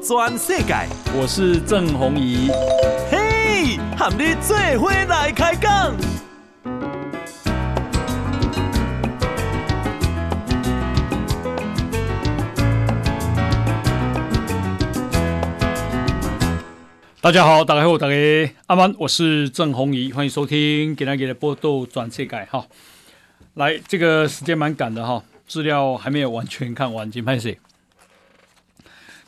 转世界，我是郑宏仪。嘿，和你做伙来开讲。大家好，大家好，大家阿曼，我是郑宏仪，欢迎收听给大家的报道全世界哈。来，这个时间蛮赶的哈，资料还没有完全看完，请拍谢。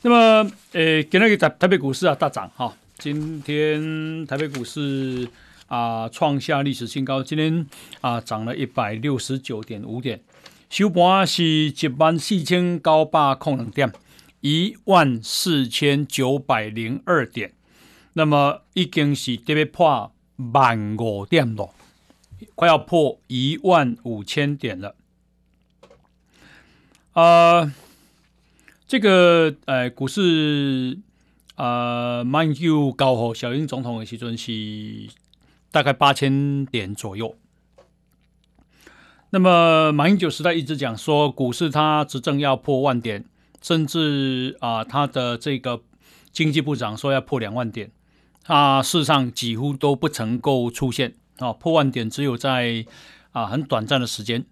那么，呃，给那个台台北股市啊大涨哈，今天台北股市啊创下历史新高，今天啊涨了一百六十九点五点，收盘是一万四千九百零两点，一万四千九百零二点。那么已经是特别破万五点了，快要破一万五千点了。啊、这个呃股市啊，马英九高和小英总统的时阵是大概八千点左右。那么马英九时代一直讲说，股市他执政要破万点，甚至啊、呃，他的这个经济部长说要破两万点。啊，事实上几乎都不曾够出现啊，破万点只有在啊很短暂的时间。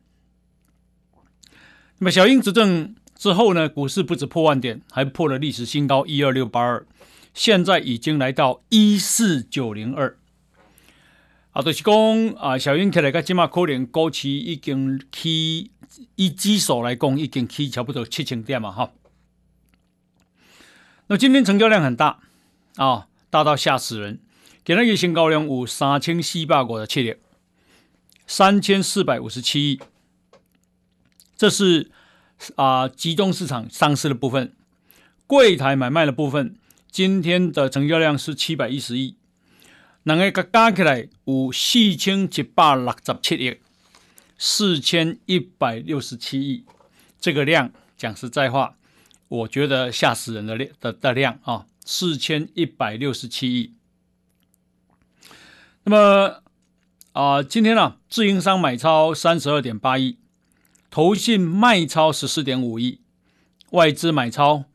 那么小英执政之后呢，股市不止破万点，还破了历史新高一二六八二，现在已经来到一四九零二。啊，就是讲啊，小英起来个起码可能股市已经起，以指数来讲已经起差不多七千点嘛哈。那今天成交量很大啊。大到吓死人！今日成交量有三千四百五十七亿，三千四百五十七亿。这是啊、集中市场上市的部分，柜台买卖的部分，今天的成交量是七百一十亿。两个加起来有四千一百六十七亿，四千一百六十七亿。这个量讲实在话，我觉得吓死人的量的的量啊！四千一百六十七亿。那么啊、今天呢、啊，自营商买超三十二点八亿，投信卖超十四点五亿，外资买超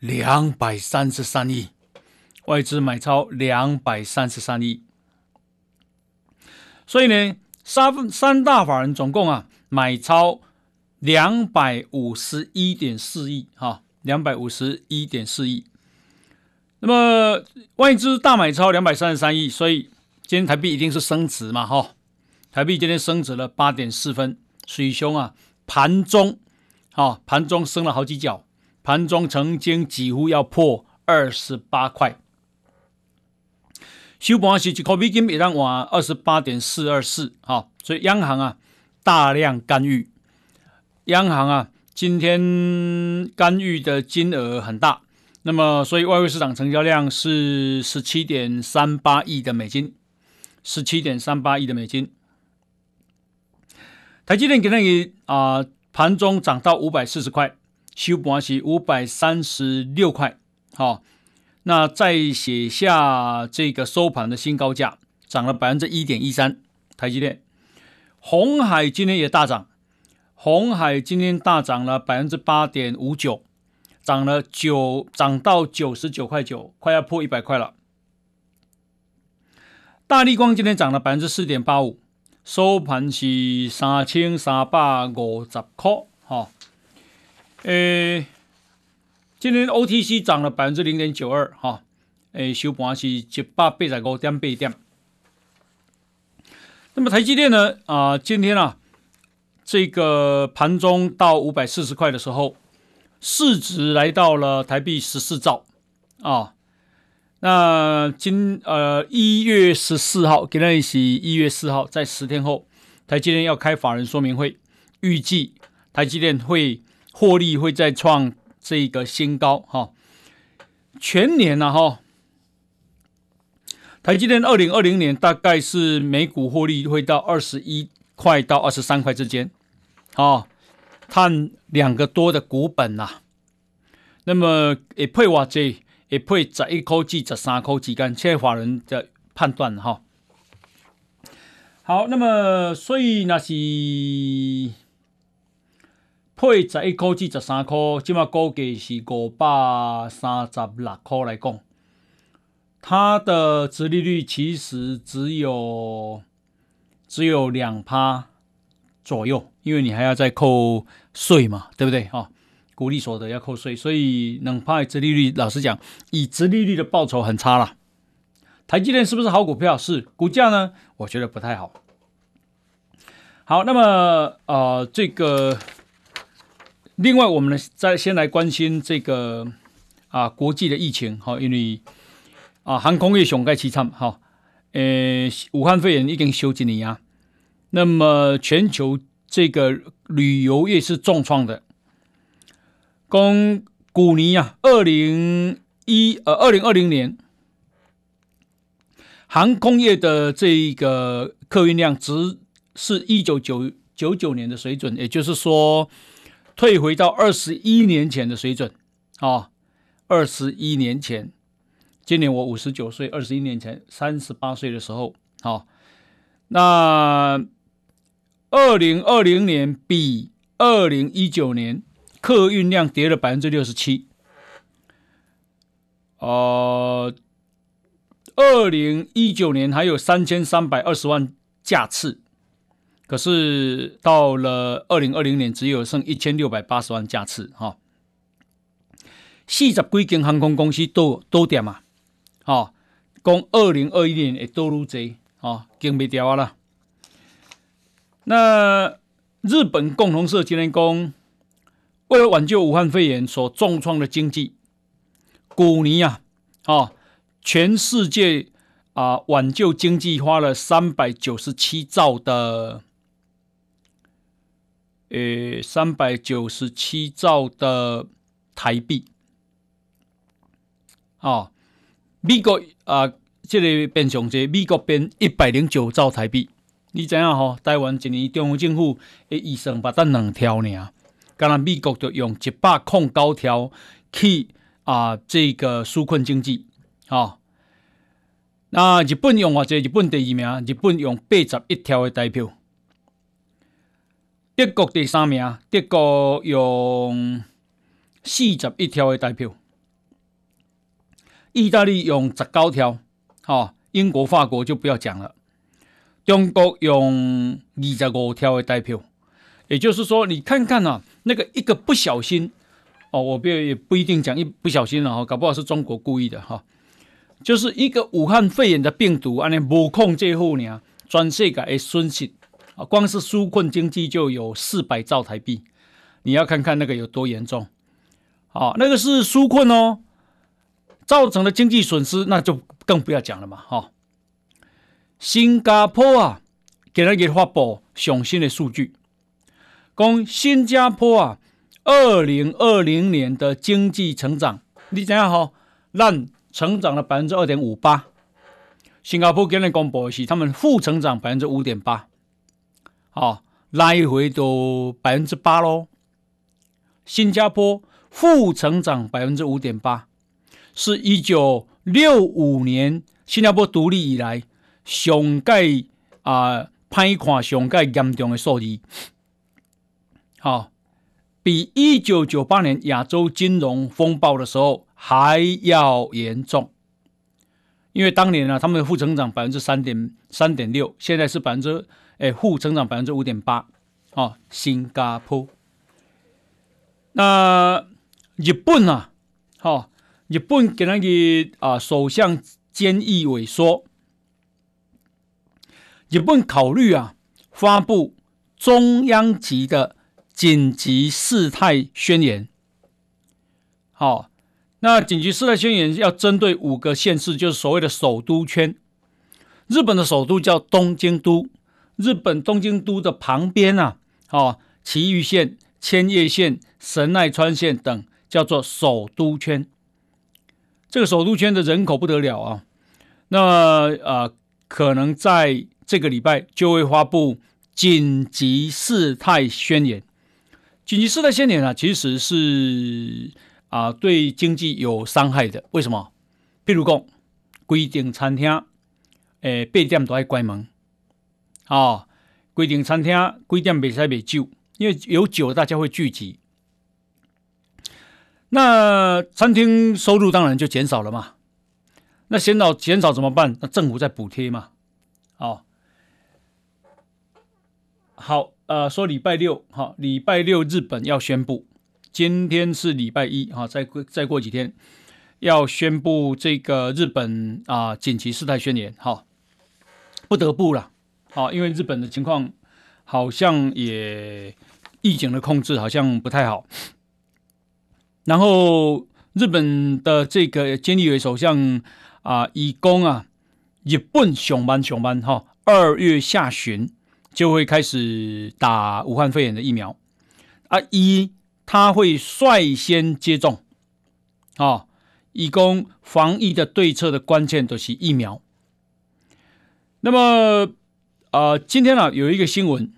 两百三十三亿，外资买超两百三十三亿。所以呢，三三大法人总共啊买超两百五十一点四亿，哈，两百五十一点四亿。那么外资大买超两百三十三亿，所以今天台币一定是升值嘛，哈，台币今天升值了八点四分，水兄啊，盘中，啊，盘中升了好几角，盘中曾经几乎要破二十八块，收盘时一块美金也当往二十八点四二四，哈，所以央行啊大量干预，央行啊今天干预的金额很大。那么，所以外汇市场成交量是十七点三八亿的美金，十七点三八亿的美金。台积电给那个啊，盘中涨到五百四十块，收盘是五百三十六块。好，那再写下这个收盘的新高价，涨了百分之一点一三。台积电，红海今天也大涨，红海今天大涨了百分之八点五九。涨了九，涨到九十九块九，快要破一百块了。大立光今天涨了百分之四点八五，收盘是三千三百五十块。哈，诶，今天 OTC 涨了百分之零点九二。哈，诶，收盘是一百八十五点八点。那么台积电呢？啊，今天啊，这个盘中到五百四十块的时候。市值来到了台币十四兆啊！那今呃一月十四号，今天是一月四号，在十天后，台积电要开法人说明会，预计台积电会获利会再创这个新高哈、全年呢、啊、哈，台积电二零二零年大概是每股获利会到二十一块到二十三块之间，啊。探两个多的股本呐、啊，那么也配话这会配十一箍至、十三口气干，现在法人的判断哈。好，那么所以那是配十一块至十三块，即嘛估计是五百三十六块来讲，它的殖利率其实只有只有两趴左右，因为你还要再扣税嘛，对不对？哈、股利所得要扣税，所以两趴的殖利率，老实讲，以殖利率的报酬很差了。台积电是不是好股票？是，股价呢？我觉得不太好。好，那么呃，这个。另外，我们呢再先来关心这个啊国际的疫情哈，因为啊航空业熊盖凄惨哈，呃武汉肺炎已经休几年啊，那么全球这个旅游业是重创的。公古尼啊，二零一呃二零二零年航空业的这个客运量只是一九九九九年的水准，也就是说。退回到二十一年前的水准，啊，二十一年前，今年我五十九岁，二十一年前三十八岁的时候，好，那二零二零年比二零一九年客运量跌了百分之六十七，呃，二零一九年还有三千三百二十万架次。可是到了二零二零年，只有剩一千六百八十万架次，哈，四十几间航空公司都都点嘛，哈，讲二零二一年会多如这，哈，经不掉啊了。那日本共同社今天讲，为了挽救武汉肺炎所重创的经济，古尼啊，啊，全世界啊挽救经济花了三百九十七兆的。呃，三百九十七兆的台币，哦，美国啊、呃，这里变相这美国变一百零九兆台币，你知影吼？台湾一年中央政府的预算不但两条呢，刚刚美国就用一百空高条去啊、呃，这个纾困经济，哦，那日本用偌济？日本第二名，日本用八十一条的代表。德国第三名，德国用四十一条的代表，意大利用十九条，哈，英国、法国就不要讲了。中国用二十五条的代表，也就是说，你看看啊，那个一个不小心，哦，我不也不一定讲一不小心了哈，搞不好是中国故意的哈，就是一个武汉肺炎的病毒，安尼无控制好呢，全世界的损失。啊，光是纾困经济就有四百兆台币，你要看看那个有多严重。好，那个是纾困哦，造成的经济损失那就更不要讲了嘛。哈，新加坡啊，给他给发布上新的数据，讲新加坡啊，二零二零年的经济成长，你怎样吼？让成长了百分之二点五八，新加坡今日公布的是他们负成长百分之五点八。哦，来回都百分之八喽。新加坡负成长百分之五点八，是一九六五年新加坡独立以来上盖啊，歹看上盖严重的数字。啊、比一九九八年亚洲金融风暴的时候还要严重。因为当年呢、他们的负成长百分之三点三点六，现在是百分之。哎，负增长百分之五点八，哦，新加坡。那日本啊，哦，日本给那个啊首相菅义伟说，日本考虑啊发布中央级的紧急事态宣言。好、那紧急事态宣言要针对五个县市，就是所谓的首都圈。日本的首都叫东京都。日本东京都的旁边啊，哦，埼玉县、千叶县、神奈川县等叫做首都圈。这个首都圈的人口不得了啊，那么呃，可能在这个礼拜就会发布紧急事态宣言。紧急事态宣言啊，其实是啊、呃、对经济有伤害的。为什么？譬如讲，规定餐厅诶八点都要关门。哦，规定餐厅几点袂使卖酒，因为有酒，大家会聚集。那餐厅收入当然就减少了嘛。那减少减少怎么办？那政府在补贴嘛。哦，好，呃，说礼拜六，哈，礼拜六日本要宣布，今天是礼拜一，哈，再过再过几天要宣布这个日本啊紧急事态宣言，哈，不得不了，好，因为日本的情况好像也疫情的控制好像不太好。然后日本的这个菅义伟首相啊，以公啊，日本上班上班哈，二月下旬就会开始打武汉肺炎的疫苗啊，一他会率先接种啊，以供防疫的对策的关键都是疫苗。那么啊，今天啊有一个新闻，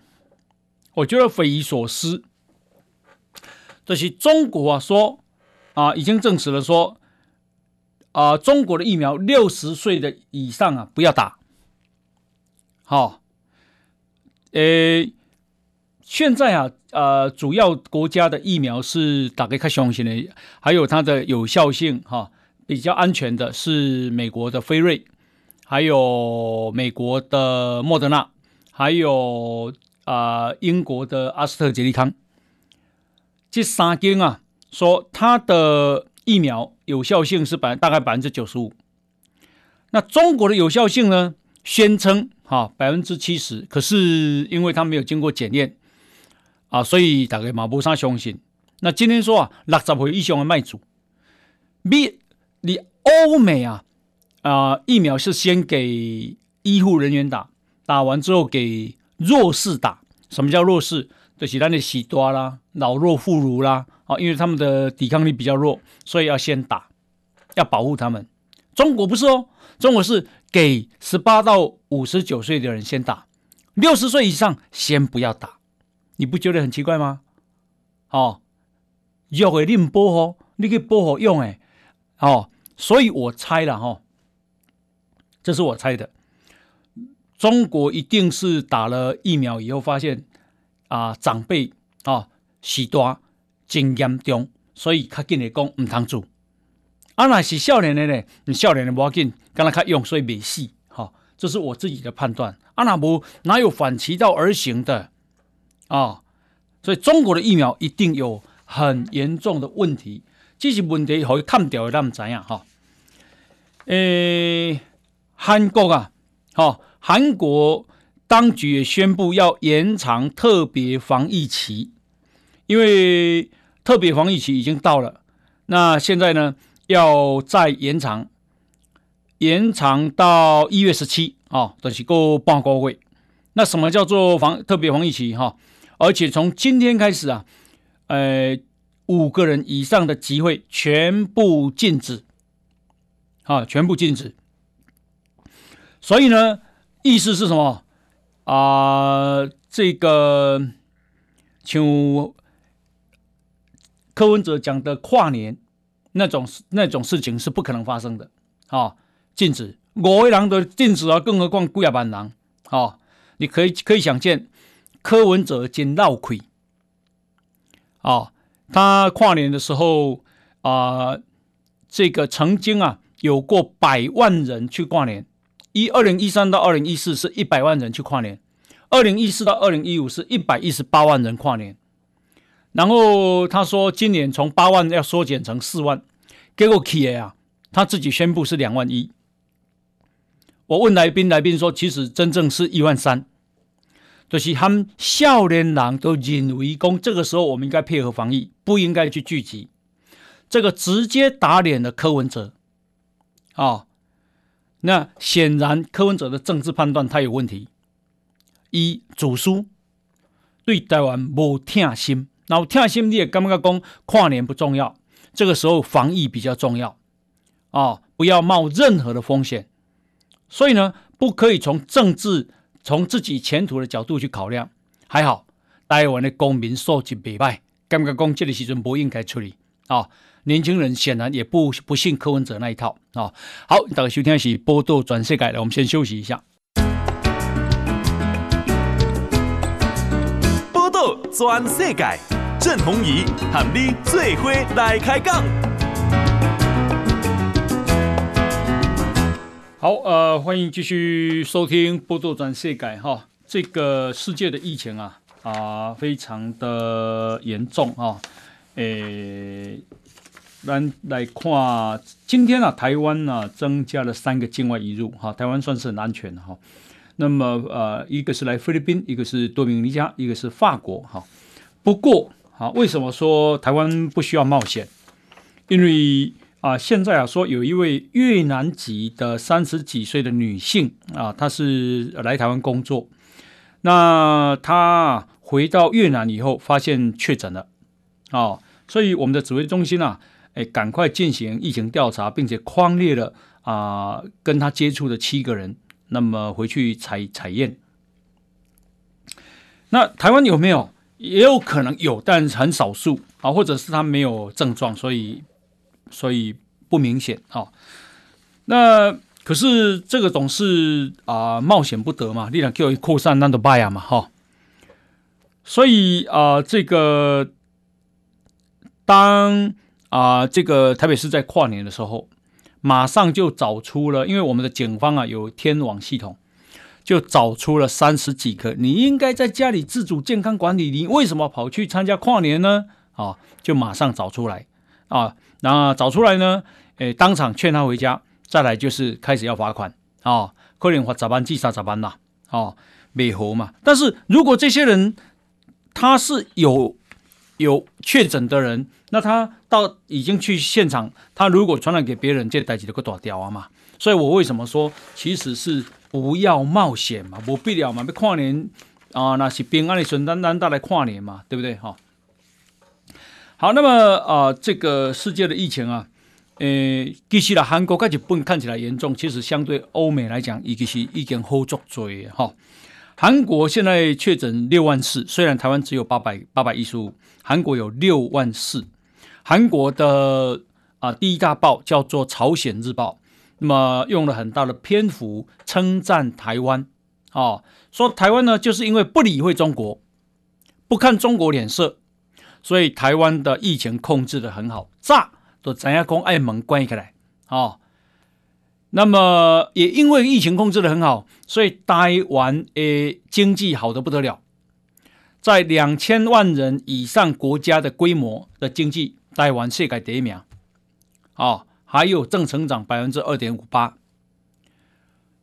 我觉得匪夷所思。这是中国啊说啊，已经证实了说啊，中国的疫苗六十岁的以上啊不要打。好，诶，现在啊，呃，主要国家的疫苗是大概看相信的，还有它的有效性哈，比较安全的是美国的辉瑞，还有美国的莫德纳，还有啊英国的阿斯特捷利康。这三间啊，说它的疫苗有效性是百大概百分之九十五，那中国的有效性呢，宣称哈百分之七十，可是因为他没有经过检验啊，所以大概嘛无啥相信。那今天说啊，六十岁以上的卖主，美你欧美啊啊疫苗是先给医护人员打，打完之后给弱势打。什么叫弱势？就是咱的喜多啦、老弱妇孺啦，啊，因为他们的抵抗力比较弱，所以要先打，要保护他们。中国不是哦，中国是给十八到五十九岁的人先打，六十岁以上先不要打。你不觉得很奇怪吗？哦，药会令保护，你可以保护用诶，哦，所以我猜了哈、哦，这是我猜的，中国一定是打了疫苗以后发现。啊，长辈啊，时大真严重，所以他跟你讲唔通做。啊，那是少年的呢？你少年的无要紧，跟他较用，所以没事。哈、这是我自己的判断。啊，那无哪有反其道而行的啊？所以中国的疫苗一定有很严重的问题。这些问题可以看掉的，咱们知样哈？诶，韩国啊，哈、啊，韩国。当局也宣布要延长特别防疫期，因为特别防疫期已经到了，那现在呢要再延长，延长到一月十七啊，等于够半个月。那什么叫做防特别防疫期哈？而且从今天开始啊，呃，五个人以上的集会全部禁止，啊，全部禁止。所以呢，意思是什么？啊，这个像柯文哲讲的跨年那种那种事情是不可能发生的，啊，禁止。五个人都禁止啊，更何况几万人，啊，你可以可以想见柯文哲真闹亏，啊，他跨年的时候啊，这个曾经啊有过百万人去跨年。一二零一三到二零一四是一百万人去跨年，二零一四到二零一五是一百一十八万人跨年，然后他说今年从八万要缩减成四万，结果 K 啊，他自己宣布是两万一。我问来宾，来宾说其实真正是一万三，就是他们少年郎都认为公，这个时候我们应该配合防疫，不应该去聚集，这个直接打脸了柯文哲，啊、哦。那显然柯文哲的政治判断他有问题。一主书对台湾无痛心，然后痛心你也感觉讲跨年不重要，这个时候防疫比较重要啊、哦，不要冒任何的风险。所以呢，不可以从政治、从自己前途的角度去考量。还好台湾的公民素质未歹，感觉讲这个时阵不应该处理啊。哦年轻人显然也不不信柯文哲那一套啊、哦！好，大家收听的是《报道全世界》的，我们先休息一下。报道全世界，郑弘仪和你做伙来开讲。好，呃，欢迎继续收听《波多转世界》哈。这个世界的疫情啊啊、呃，非常的严重啊。诶，咱来看，今天啊，台湾呢、啊、增加了三个境外移入哈，台湾算是很安全哈。那么呃，一个是来菲律宾，一个是多米尼加，一个是法国哈。不过啊，为什么说台湾不需要冒险？因为啊，现在啊说有一位越南籍的三十几岁的女性啊，她是来台湾工作，那她回到越南以后发现确诊了啊，所以我们的指挥中心啊，哎，赶快进行疫情调查，并且框列了啊跟她接触的七个人。那么回去采采验，那台湾有没有？也有可能有，但很少数啊，或者是他没有症状，所以所以不明显啊。那可是这个总是啊冒险不得嘛，力量就扩散那都败啊嘛哈。所以啊，这个当啊这个台北市在跨年的时候。马上就找出了，因为我们的警方啊有天网系统，就找出了三十几个。你应该在家里自主健康管理，你为什么跑去参加跨年呢？啊，就马上找出来啊，那找出来呢，诶，当场劝他回家。再来就是开始要罚款啊，可能罚咋办、记杀咋办呐，啊，美猴嘛。但是如果这些人他是有有确诊的人。那他到已经去现场，他如果传染给别人，这代志就个大掉啊嘛。所以我为什么说，其实是不要冒险嘛，不必要嘛，要跨年啊，那是平安的顺单单带来跨年嘛，对不对哈？好，那么啊，这个世界的疫情啊，诶，其实啦，韩国跟日本看起来严重，其实相对欧美来讲，已经是已经好足多哈。韩国现在确诊六万四，虽然台湾只有八百八百一十五，韩国有六万四。韩国的啊第一大报叫做《朝鲜日报》，那么用了很大的篇幅称赞台湾，啊，说台湾呢就是因为不理会中国，不看中国脸色，所以台湾的疫情控制的很好。炸都怎样讲爱门关起来，啊，那么也因为疫情控制的很好，所以台湾诶经济好的不得了，在两千万人以上国家的规模的经济。台湾世界第一名，哦，还有正成长百分之二点五八。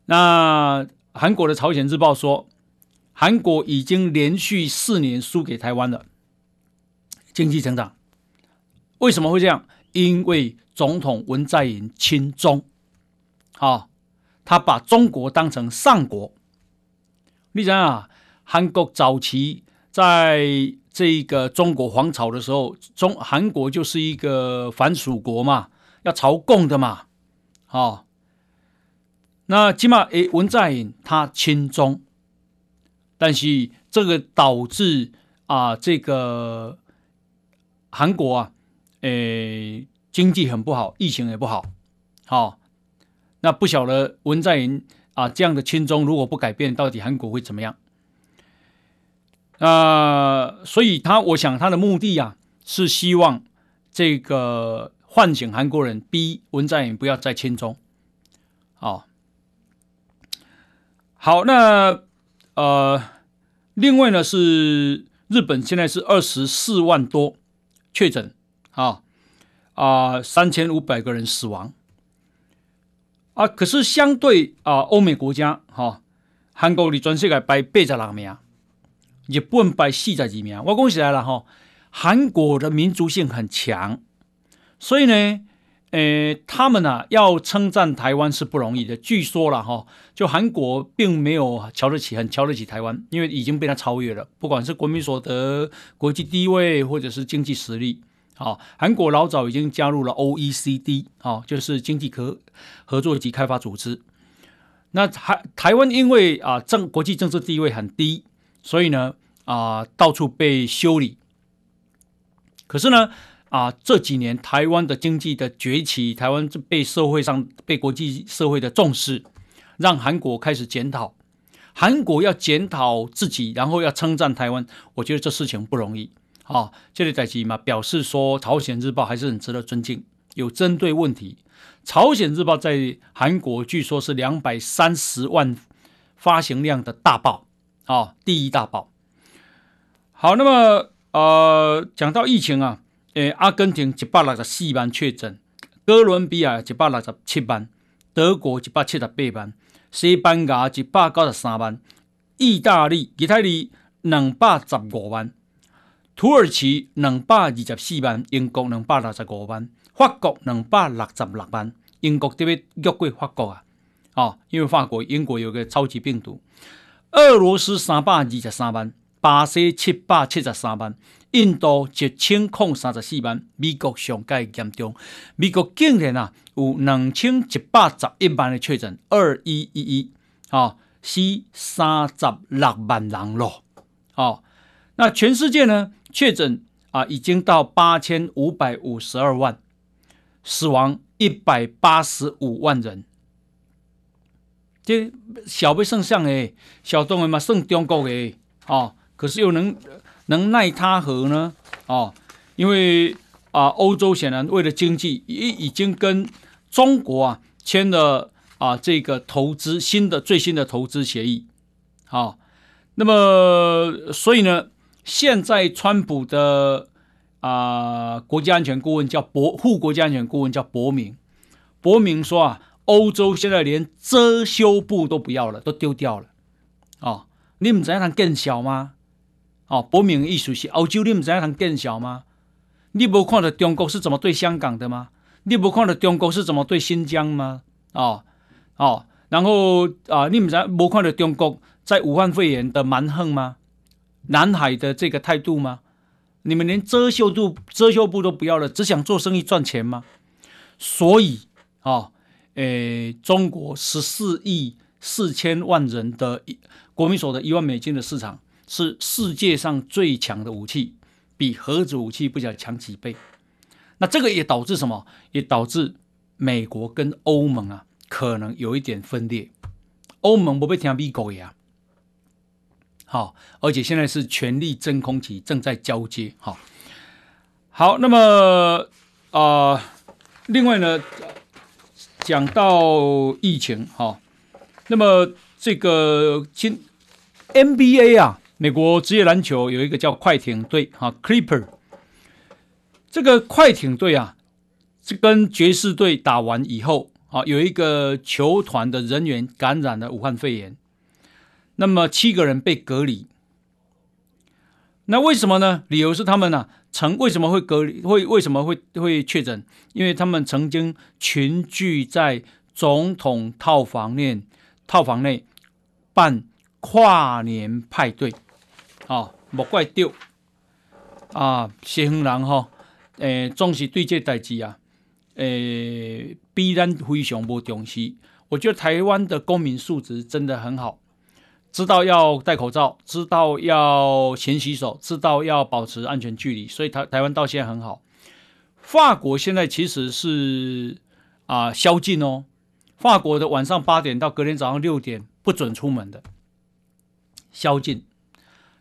那韩国的朝鲜日报说，韩国已经连续四年输给台湾了，经济成长。为什么会这样？因为总统文在寅亲中，啊、哦，他把中国当成上国。你想啊，韩国早期在。这个中国皇朝的时候，中韩国就是一个藩属国嘛，要朝贡的嘛，哦，那起码诶，文在寅他亲中，但是这个导致啊，这个韩国啊，诶，经济很不好，疫情也不好，好、哦，那不晓得文在寅啊这样的亲中如果不改变，到底韩国会怎么样？啊、呃，所以他，我想他的目的、啊，是希望这个唤醒韩国人，逼文在寅不要再亲中。哦，好，那呃，另外呢是日本现在是二十四万多确诊，啊啊，三千五百个人死亡，啊，可是相对啊，欧美国家哈、啊，韩国的全世界排八十六名。日本排四十几名，我讲起来了哈，韩国的民族性很强，所以呢，呃，他们啊要称赞台湾是不容易的。据说了哈，就韩国并没有瞧得起，很瞧得起台湾，因为已经被他超越了，不管是国民所得、国际地位或者是经济实力。好，韩国老早已经加入了 OECD，好，就是经济合合作及开发组织。那台台湾因为啊政国际政治地位很低。所以呢，啊、到处被修理。可是呢，啊、这几年台湾的经济的崛起，台湾被社会上被国际社会的重视，让韩国开始检讨。韩国要检讨自己，然后要称赞台湾，我觉得这事情不容易。啊，这里在提嘛，表示说朝鲜日报还是很值得尊敬，有针对问题。朝鲜日报在韩国据说是两百三十万发行量的大报，啊，第一大报。好，那么呃，讲到疫情啊，诶，阿根廷一百六十四万确诊，哥伦比亚一百六十七万，德国一百七十八万，西班牙一百九十三万，意大利、意大利两百十五万。土耳其两百二十四万，英国两百六十五万，法国两百六十六万，英国这边越过法国啊，哦，因为法国、英国有个超级病毒。俄罗斯三百二十三万，巴西七百七十三万，印度一千零三十四万，美国上盖严重，美国竟然啊有两千一百十一万的确诊，二一一一，啊，死三十六万人咯，哦，那全世界呢？确诊啊，已经到八千五百五十二万，死亡一百八十五万人。这小不胜项诶，小东西嘛胜中国诶，哦，可是又能能奈他何呢？哦，因为啊，欧洲显然为了经济，已已经跟中国啊签了啊这个投资新的最新的投资协议。好，哦，那么所以呢？现在川普的啊、国家安全顾问叫博副国家安全顾问叫博明，博明说啊，欧洲现在连遮羞布都不要了，都丢掉了。哦，你们怎样能更小吗？哦，博明的意思是欧洲你们怎样谈更小吗？你不看到中国是怎么对香港的吗？你不看到中国是怎么对新疆吗？哦哦，然后啊、你们怎样不看到中国在武汉肺炎的蛮横吗？南海的这个态度吗？你们连遮羞度、遮羞布都不要了，只想做生意赚钱吗？所以啊，诶、哦呃，中国十四亿四千万人的国民所得一万美金的市场，是世界上最强的武器，比核子武器不晓得强几倍。那这个也导致什么？也导致美国跟欧盟啊，可能有一点分裂。欧盟不被听美国呀。好，而且现在是权力真空期正在交接。好，好，那么啊、另外呢，讲到疫情，哈，那么这个今 NBA 啊，美国职业篮球有一个叫快艇队，哈，Clipper，这个快艇队啊，这跟爵士队打完以后，啊，有一个球团的人员感染了武汉肺炎。那么七个人被隔离，那为什么呢？理由是他们呢、啊，曾为什么会隔离？会为什么会会确诊？因为他们曾经群聚在总统套房内，套房内办跨年派对，啊，莫怪丢啊，西方人哈，诶、欸，总是对这代志啊，诶、必然非常不重视。我觉得台湾的公民素质真的很好。知道要戴口罩，知道要勤洗手，知道要保持安全距离，所以台台湾到现在很好。法国现在其实是啊宵禁哦，法国的晚上八点到隔天早上六点不准出门的宵禁。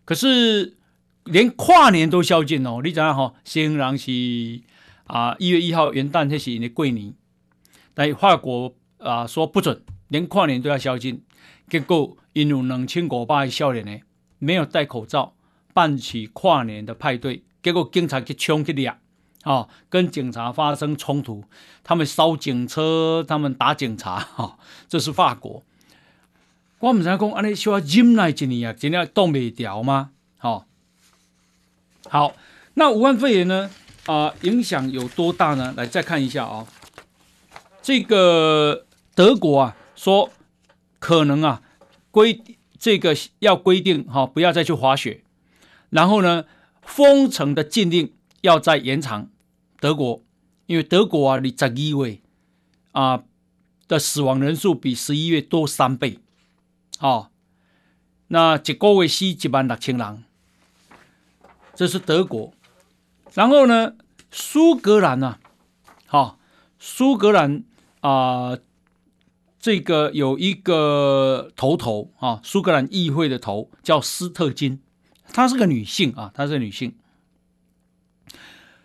可是连跨年都宵禁哦，你知道哈？新郎是啊一月一号元旦那是你过年，但法国啊说不准，连跨年都要宵禁，结果。因有两千五百个少年呢，没有戴口罩，办起跨年的派对，结果警察去冲去抓，啊，跟警察发生冲突，他们烧警车，他们打警察，哈、这是法国。我们在讲，安尼需要忍耐一年啊，真的挡不掉吗？好、哦，好，那武汉肺炎呢？啊、影响有多大呢？来再看一下啊、哦，这个德国啊，说可能啊。规这个要规定哈，不要再去滑雪，然后呢，封城的禁令要再延长。德国，因为德国啊，你十一月啊的死亡人数比十一月多三倍，哦，那一个月死一万六千人，这是德国。然后呢，苏格兰、啊，好、哦，苏格兰啊。这个有一个头头啊，苏格兰议会的头叫斯特金，她是个女性啊，她是个女性。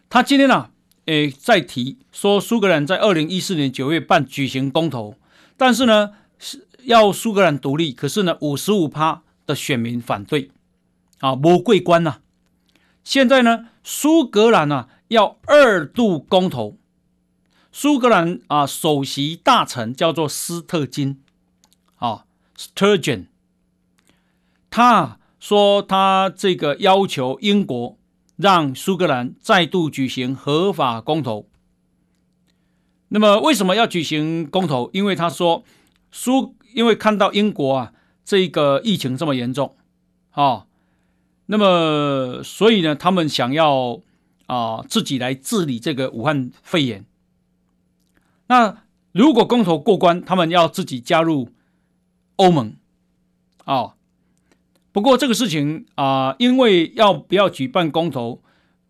她今天呢、啊，诶，在提说苏格兰在二零一四年九月半举行公投，但是呢，是要苏格兰独立，可是呢，五十五趴的选民反对，啊，魔鬼关呐。现在呢，苏格兰呢、啊、要二度公投。苏格兰啊，首席大臣叫做斯特金，啊，Sturgeon，他说他这个要求英国让苏格兰再度举行合法公投。那么为什么要举行公投？因为他说苏，因为看到英国啊这个疫情这么严重，啊，那么所以呢，他们想要啊自己来治理这个武汉肺炎。那如果公投过关，他们要自己加入欧盟，啊、不过这个事情啊、因为要不要举办公投，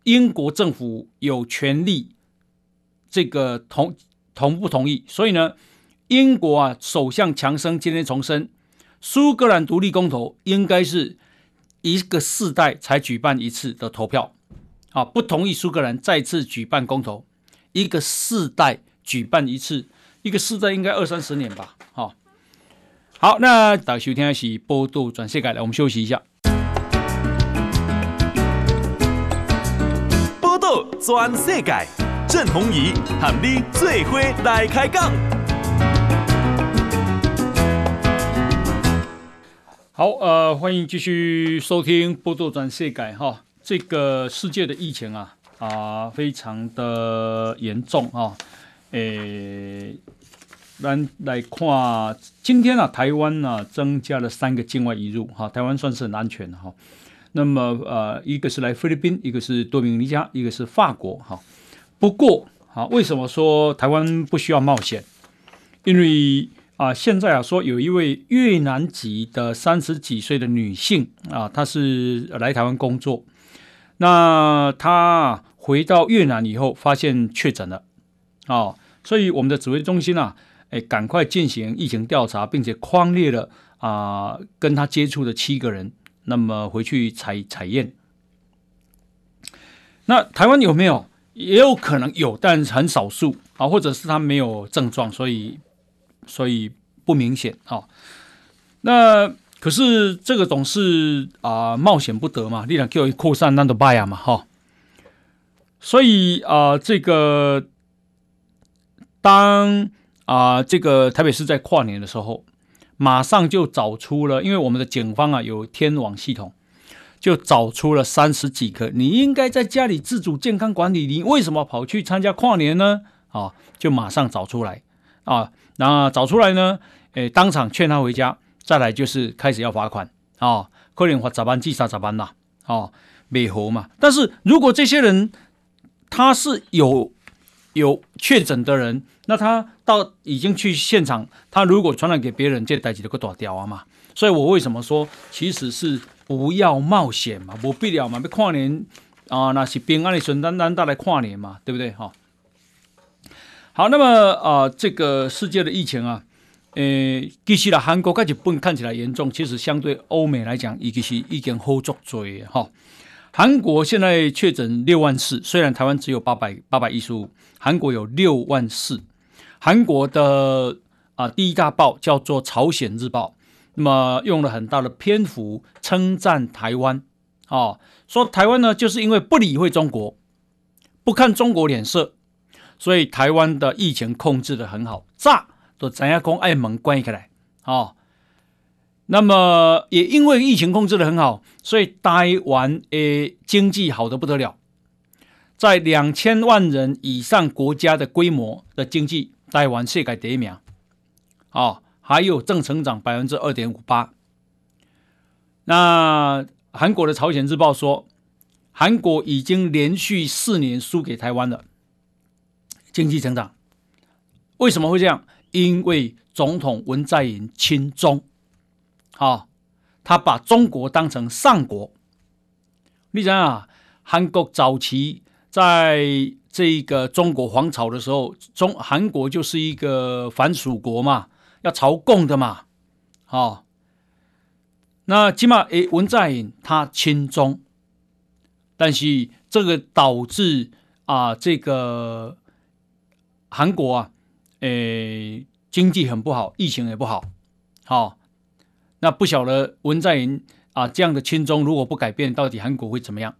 英国政府有权利这个同同不同意，所以呢，英国啊首相强生今天重申，苏格兰独立公投应该是一个世代才举办一次的投票，啊，不同意苏格兰再次举办公投，一个世代。举办一次，一个世代应该二三十年吧。好，好，那大家收听是报道转世界，来，我们休息一下。报道转世界，郑弘仪喊你最伙来开讲。好，呃，欢迎继续收听波多转世改。哈，这个世界的疫情啊啊，非常的严重啊。诶，来来看，今天啊，台湾呢、啊、增加了三个境外移入，哈，台湾算是很安全的哈。那么呃，一个是来菲律宾，一个是多米尼加，一个是法国，哈。不过啊，为什么说台湾不需要冒险？因为啊，现在啊说有一位越南籍的三十几岁的女性啊，她是来台湾工作，那她回到越南以后发现确诊了，啊。所以我们的指挥中心啊，哎，赶快进行疫情调查，并且框列了啊，跟她接触的七个人，那么回去采采验。那台湾有没有？也有可能有，但很少数啊，或者是他没有症状，所以所以不明显啊。那可是这个总是啊冒险不得嘛，力量就扩散那都败啊嘛哈。所以啊这个。当啊、这个台北市在跨年的时候，马上就找出了，因为我们的警方啊有天网系统，就找出了三十几个。你应该在家里自主健康管理，你为什么跑去参加跨年呢？啊，就马上找出来啊，那找出来呢，诶，当场劝他回家。再来就是开始要罚款啊，可能罚咋办记三十万呐，啊，美猴嘛。但是如果这些人他是有。有确诊的人，那他到已经去现场，他如果传染给别人，这代志就够大条啊嘛。所以我为什么说，其实是不要冒险嘛，不必要嘛。要跨年啊，那是平安的顺单单带来跨年嘛，对不对哈？好，那么啊，这个世界的疫情啊，呃，其实啦，韩国跟日本看起来严重，其实相对欧美来讲，已经是已经好足多哈。韩国现在确诊六万四，虽然台湾只有八百八百一十五，韩国有六万四。韩国的啊第一大报叫做《朝鲜日报》，那么用了很大的篇幅称赞台湾，啊，说台湾呢就是因为不理会中国，不看中国脸色，所以台湾的疫情控制的很好。炸都怎样讲爱门关起来，啊。那么也因为疫情控制的很好，所以台湾诶经济好的不得了，在两千万人以上国家的规模的经济，台湾世界第一名，哦，还有正成长百分之二点五八。那韩国的朝鲜日报说，韩国已经连续四年输给台湾了，经济成长，为什么会这样？因为总统文在寅亲中。啊，他把中国当成上国。你想啊，韩国早期在这个中国皇朝的时候，中韩国就是一个藩属国嘛，要朝贡的嘛，哦，那起码诶，文在寅他亲中，但是这个导致啊，这个韩国啊，诶，经济很不好，疫情也不好，好、哦，那不晓得文在寅啊这样的亲中如果不改变，到底韩国会怎么样？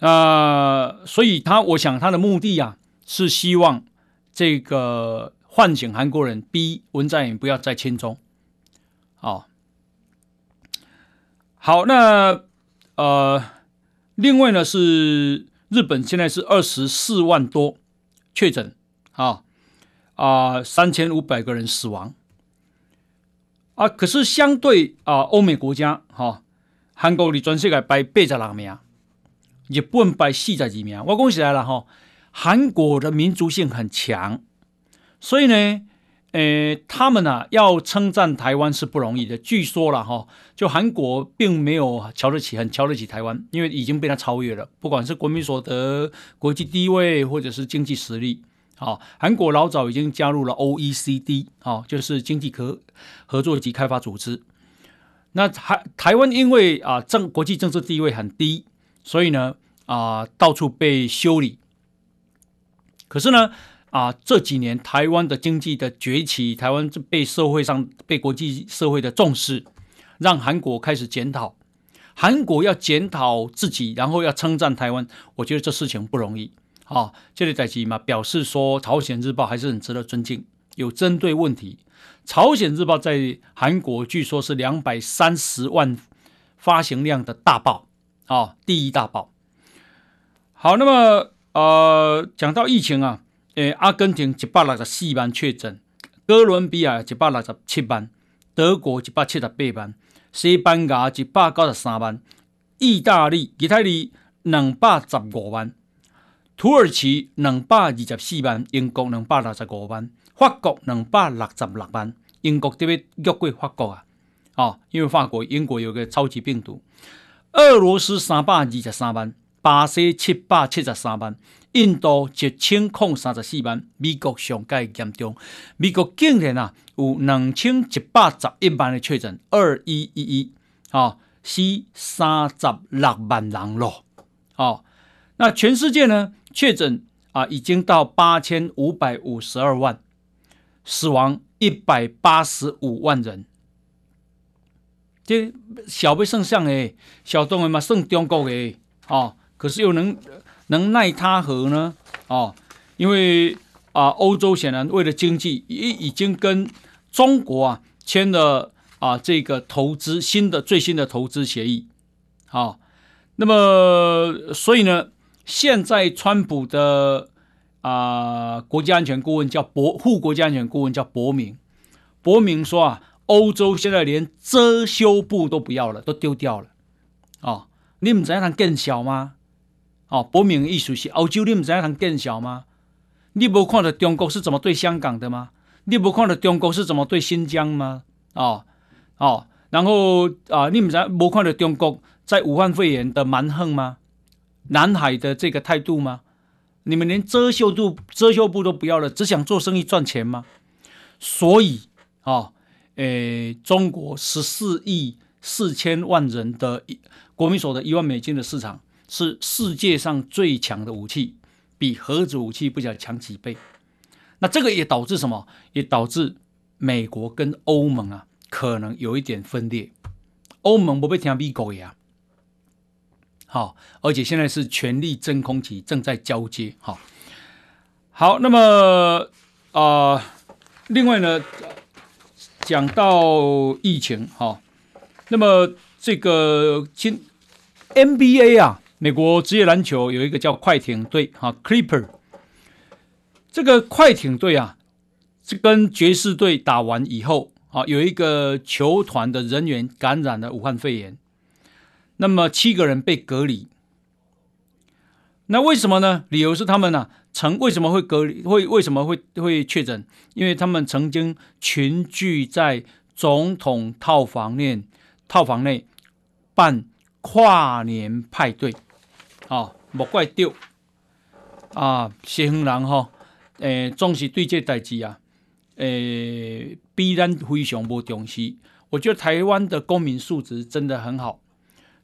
啊、所以他，我想他的目的啊，是希望这个唤醒韩国人，逼文在寅不要再亲中。哦，好，那呃，另外呢是日本现在是二十四万多确诊，啊啊，三千五百个人死亡，啊，可是相对啊，欧美国家哈、啊，韩国的全世界排八十六名。日本排四十二名，我讲起来了哈，韩国的民族性很强，所以呢，呃，他们啊要称赞台湾是不容易的。据说了哈，就韩国并没有瞧得起，很瞧得起台湾，因为已经被他超越了，不管是国民所得、国际地位或者是经济实力。好，韩国老早已经加入了 OECD，好，就是经济合合作及开发组织。那台台湾因为啊政国际政治地位很低。所以呢，啊、到处被修理。可是呢，啊、这几年台湾的经济的崛起，台湾被社会上被国际社会的重视，让韩国开始检讨。韩国要检讨自己，然后要称赞台湾，我觉得这事情不容易。啊、这里在提嘛，表示说《朝鲜日报》还是很值得尊敬，有针对问题。《朝鲜日报》在韩国据说是两百三十万发行量的大报。啊、第一大报。好，那么呃，讲到疫情啊，诶，阿根廷一百六十四万确诊，哥伦比亚一百六十七万，德国一百七十八万，西班牙一百九十三万，意大利、意大利两百十五万，土耳其两百二十四万，英国两百六十五万，法国两百六十六万，英国这边越过法国，啊、哦，因为法国、英国有个超级病毒。俄罗斯三百二十三万，巴西七百七十三万，印度一千零三十四万，美国上盖严重，美国竟然啊有两千一百十一万的确诊，二一一一啊，死三十六万人咯，哦，那全世界呢确诊啊已经到八千五百五十二万，死亡一百八十五万人。这小不胜像诶，小动物嘛胜中国诶，哦，可是又能能奈他何呢？哦，因为啊，欧洲显然为了经济，已已经跟中国啊签了啊这个投资新的最新的投资协议，好、哦，那么所以呢，现在川普的啊国家安全顾问叫伯副国家安全顾问叫伯明，伯明说啊。欧洲现在连遮羞布都不要了，都丢掉了。哦，你们怎样能更小吗？哦，伯明艺术系欧洲，你们在那更小吗？你不看到中国是怎么对香港的吗？你不看到中国是怎么对新疆吗？哦哦，然后啊，你们在不看到中国在武汉肺炎的蛮横吗？南海的这个态度吗？你们连遮羞布遮羞布都不要了，只想做生意赚钱吗？所以。哦诶，中国十四亿四千万人的国民所得一万美金的市场，是世界上最强的武器，比核子武器不晓得强几倍。那这个也导致什么？也导致美国跟欧盟啊，可能有一点分裂。欧盟不被听美国呀，好，而且现在是权力真空期正在交接。好，好，那么啊、另外呢？讲到疫情哈，那么这个今 NBA 啊，美国职业篮球有一个叫快艇队哈，Clipper。这个快艇队啊，这跟爵士队打完以后啊，有一个球团的人员感染了武汉肺炎，那么七个人被隔离。那为什么呢？理由是他们呢、啊，曾为什么会隔离？会为什么会会确诊？因为他们曾经群聚在总统套房内，套房内办跨年派对，啊，莫怪丢啊，谢亨郎哈，诶，总是对这代志啊，诶，必然非常不重视。我觉得台湾的公民素质真的很好，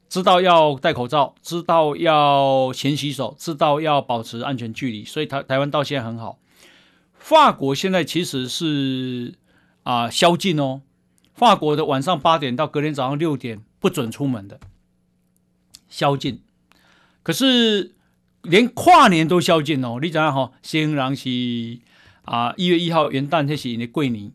知道要戴口罩，知道要勤洗手，知道要保持安全距离，所以台台湾到现在很好。法国现在其实是啊宵禁哦，法国的晚上八点到隔天早上六点不准出门的宵禁，可是连跨年都宵禁哦。你知道哈，新郎是啊一月一号元旦那是你过年，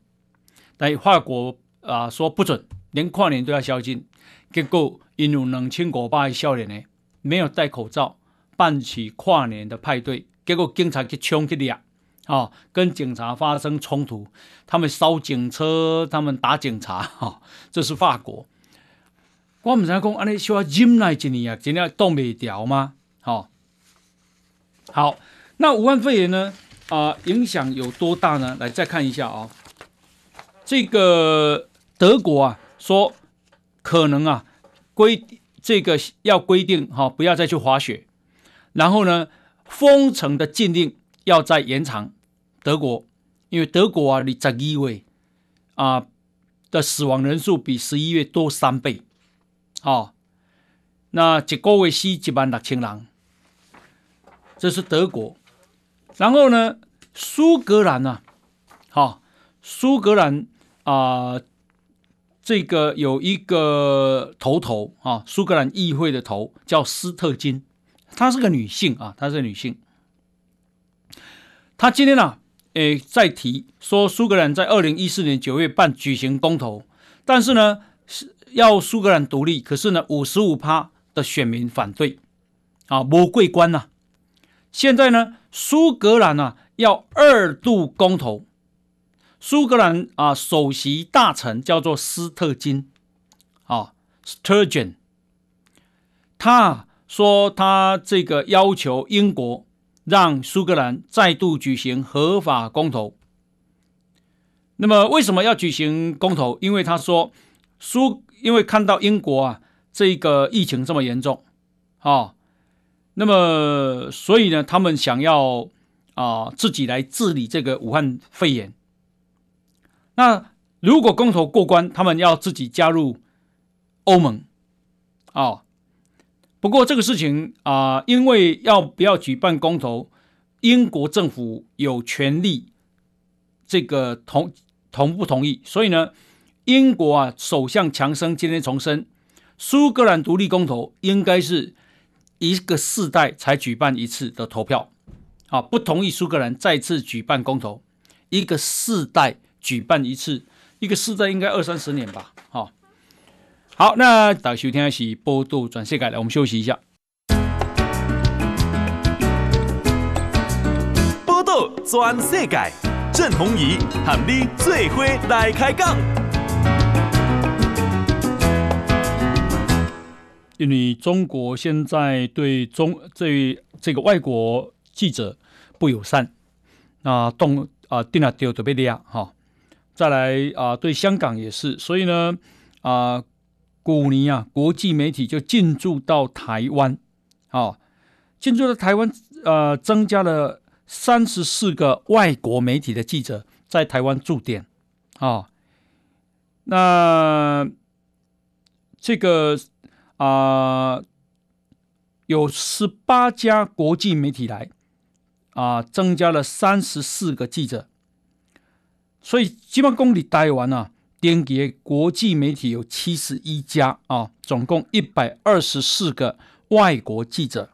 但法国啊说不准，连跨年都要宵禁。结果因有两千五百个少年呢，没有戴口罩办起跨年的派对，结果警察去冲去抓。啊、跟警察发生冲突，他们烧警车，他们打警察，哈、这是法国。我们才讲，安尼需要忍耐一年啊，真的挡不掉吗？好、好，那武汉肺炎呢？啊、影响有多大呢？来再看一下啊、哦，这个德国啊，说可能啊规这个要规定哈、不要再去滑雪，然后呢，封城的禁令要再延长。德国，因为德国啊，你十二月啊的死亡人数比十一月多三倍，哦，那一个月死一万六千人，这是德国。然后呢，苏格兰呢、啊，好、哦，苏格兰啊，这个有一个头头啊，苏格兰议会的头叫斯特金，她是个女性啊，她是个女性，她今天呢、啊。诶，在提说苏格兰在二零一四年九月半举行公投，但是呢要苏格兰独立，可是呢五十五趴的选民反对，啊，魔鬼关呐。现在呢苏格兰啊要二度公投，苏格兰啊首席大臣叫做斯特金，啊，Sturgeon，他说他这个要求英国。让苏格兰再度举行合法公投。那么为什么要举行公投？因为他说苏，因为看到英国啊这个疫情这么严重，啊、那么所以呢，他们想要啊自己来治理这个武汉肺炎。那如果公投过关，他们要自己加入欧盟，啊、不过这个事情啊、因为要不要举办公投，英国政府有权利这个同同不同意，所以呢，英国啊首相强生今天重申，苏格兰独立公投应该是一个世代才举办一次的投票，啊，不同意苏格兰再次举办公投，一个世代举办一次，一个世代应该二三十年吧，哈。好，那大家收听是《报道全世界》来，我们休息一下。波度转世界，郑弘仪和你最伙来开讲。因为中国现在对中对这个外国记者不友善，啊，动啊，定了丢特别厉害哈。再来啊，对香港也是，所以呢，啊。古尼啊，国际媒体就进驻到台湾，啊，进驻到台湾，呃，增加了三十四个外国媒体的记者在台湾驻点，啊，那这个啊，有十八家国际媒体来，啊，增加了三十四个记者，所以基本公里台湾啊。连接国际媒体有七十一家啊，总共一百二十四个外国记者。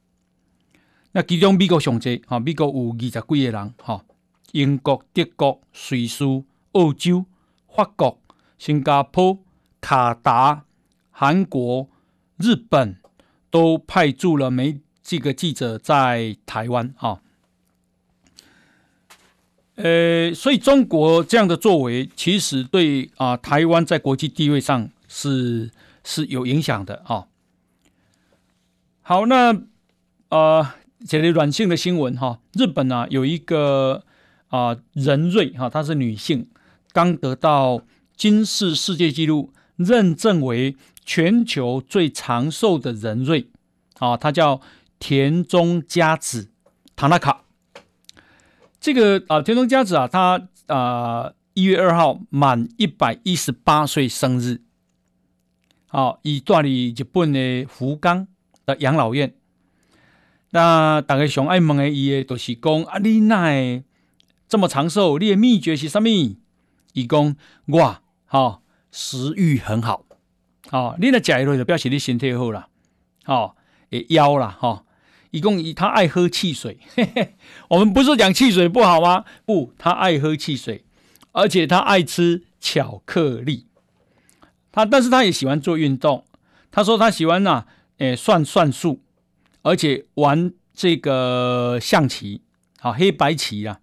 那其中美国上济啊，美国有二十几个人哈，英国、德国、瑞士、澳洲、法国、新加坡、卡达、韩国、日本都派驻了没几个记者在台湾啊。呃，所以中国这样的作为，其实对啊、台湾在国际地位上是是有影响的啊、好，那啊，这里软性的新闻哈、日本呢、啊、有一个啊、呃、人瑞哈，她、是女性，刚得到金氏世界纪录认证为全球最长寿的人瑞啊，他、叫田中佳子，唐纳卡。这个啊，田中佳子啊，他啊一月二号满一百一十八岁生日。好，伊住伫日本的福冈的养老院。那大家上爱问的伊的，就是讲啊，你哪会这么长寿？你的秘诀是什么？伊讲我好食欲很好。哦，你的食落就表示你身体好啦。好，会腰啦。哈，伊讲伊他爱喝汽水。嘿嘿，我们不是讲汽水不好吗？不，他爱喝汽水，而且他爱吃巧克力。他，但是他也喜欢做运动。他说他喜欢呐、啊，诶、算算术，而且玩这个象棋，好黑白棋啊。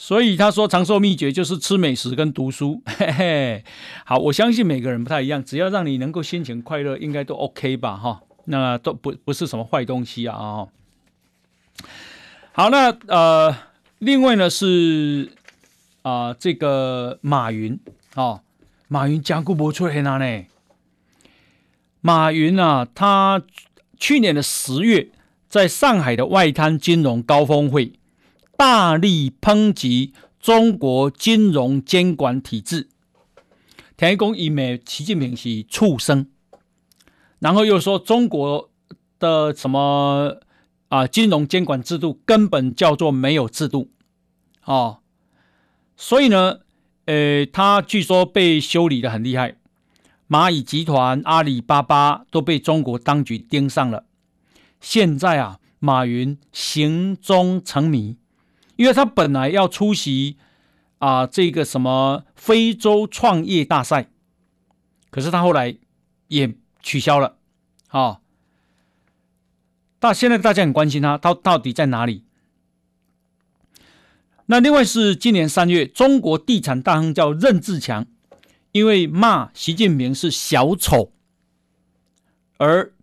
所以他说长寿秘诀就是吃美食跟读书。嘿嘿，好，我相信每个人不太一样，只要让你能够心情快乐，应该都 OK 吧？哈，那都不不是什么坏东西啊。好，那呃，另外呢是啊、这个马云哦。马云讲过不出来呢？马云啊，他去年的十月在上海的外滩金融高峰会，大力抨击中国金融监管体制，天公以美习近平是畜生，然后又说中国的什么啊金融监管制度根本叫做没有制度，哦，所以呢。呃，他据说被修理的很厉害，蚂蚁集团、阿里巴巴都被中国当局盯上了。现在啊，马云行踪成谜，因为他本来要出席啊这个什么非洲创业大赛，可是他后来也取消了。好、哦，但现在大家很关心他，他到底在哪里？那另外是今年三月，中国地产大亨叫任志强，因为骂习近平是小丑，而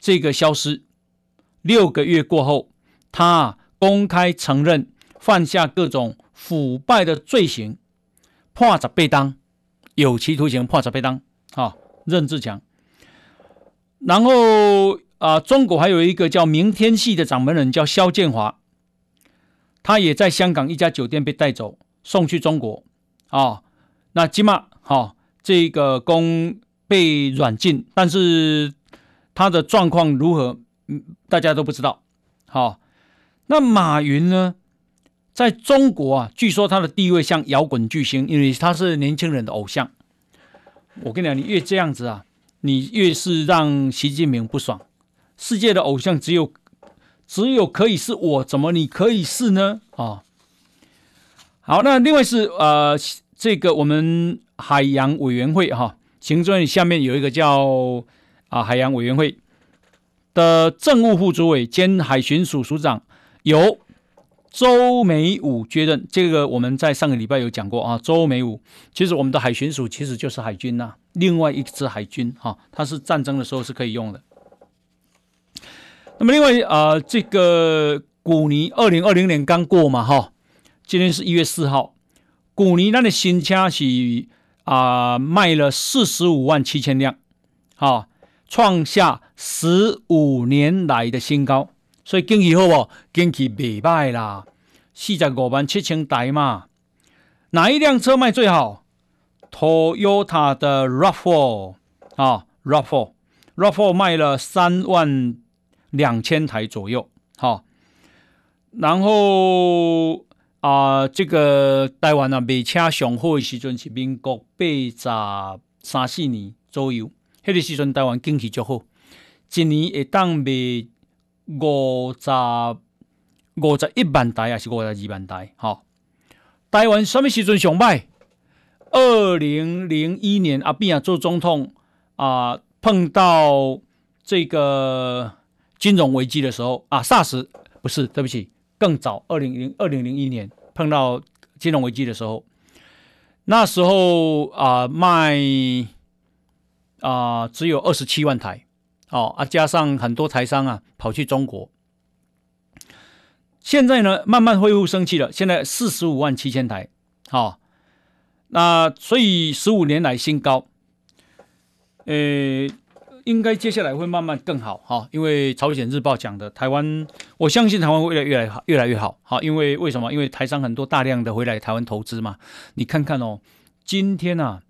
这个消失。六个月过后，他公开承认犯下各种腐败的罪行，判十被当，有期徒刑判十被当。啊，任志强。然后啊，中国还有一个叫明天系的掌门人叫肖建华。他也在香港一家酒店被带走，送去中国，啊、那起码好，这个公被软禁，但是他的状况如何，大家都不知道。好、哦，那马云呢，在中国啊，据说他的地位像摇滚巨星，因为他是年轻人的偶像。我跟你讲，你越这样子啊，你越是让习近平不爽。世界的偶像只有。只有可以是我，怎么你可以是呢？啊、好，那另外是呃，这个我们海洋委员会哈，行政院下面有一个叫啊海洋委员会的政务副主委兼海巡署署长，由周美五接任。这个我们在上个礼拜有讲过啊，周美五其实我们的海巡署其实就是海军呐、另外一支海军哈，它是战争的时候是可以用的。那么另外啊、这个古尼二零二零年刚过嘛哈，今天是一月四号，古尼那的新车是啊、卖了四十五万七千辆，好，创下十五年来的新高，所以经济好无？经济袂歹啦，四十五万七千台嘛，哪一辆车卖最好？Toyota 的 RAV4 啊，RAV4，RAV4 卖了三万。两千台左右，好，然后啊、呃，这个台湾啊，卖车上好的时阵是民国八十三四年左右，迄、个时阵台湾经济就好，一年会当卖五十五十一万台还是五十二万台？好，台湾什么时阵上卖？二零零一年阿扁啊做总统啊、碰到这个。金融危机的时候啊，SARS 不是，对不起，更早，二零零二零零一年碰到金融危机的时候，那时候啊卖啊只有二十七万台，哦啊加上很多台商啊跑去中国，现在呢慢慢恢复生气了，现在四十五万七千台，好、哦，那所以十五年来新高，呃。应该接下来会慢慢更好哈，因为朝鲜日报讲的台湾，我相信台湾未来越来越好，越来越好。好，因为为什么？因为台商很多大量的回来台湾投资嘛。你看看哦，今天啊，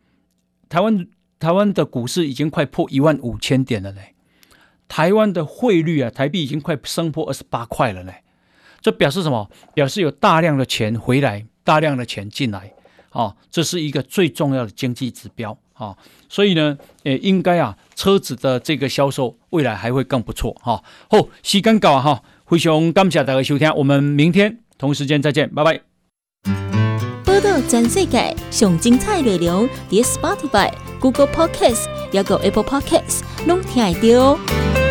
台湾台湾的股市已经快破一万五千点了嘞，台湾的汇率啊，台币已经快升破二十八块了呢。这表示什么？表示有大量的钱回来，大量的钱进来。啊，这是一个最重要的经济指标啊，所以呢，呃，应该啊，车子的这个销售未来还会更不错哈。好，时间到哈，非常感谢大家收听，我们明天同时间再见，拜拜。报道全世界上精彩内容，伫 Spotify、Google Podcasts，还有 Apple Podcasts，拢听得到。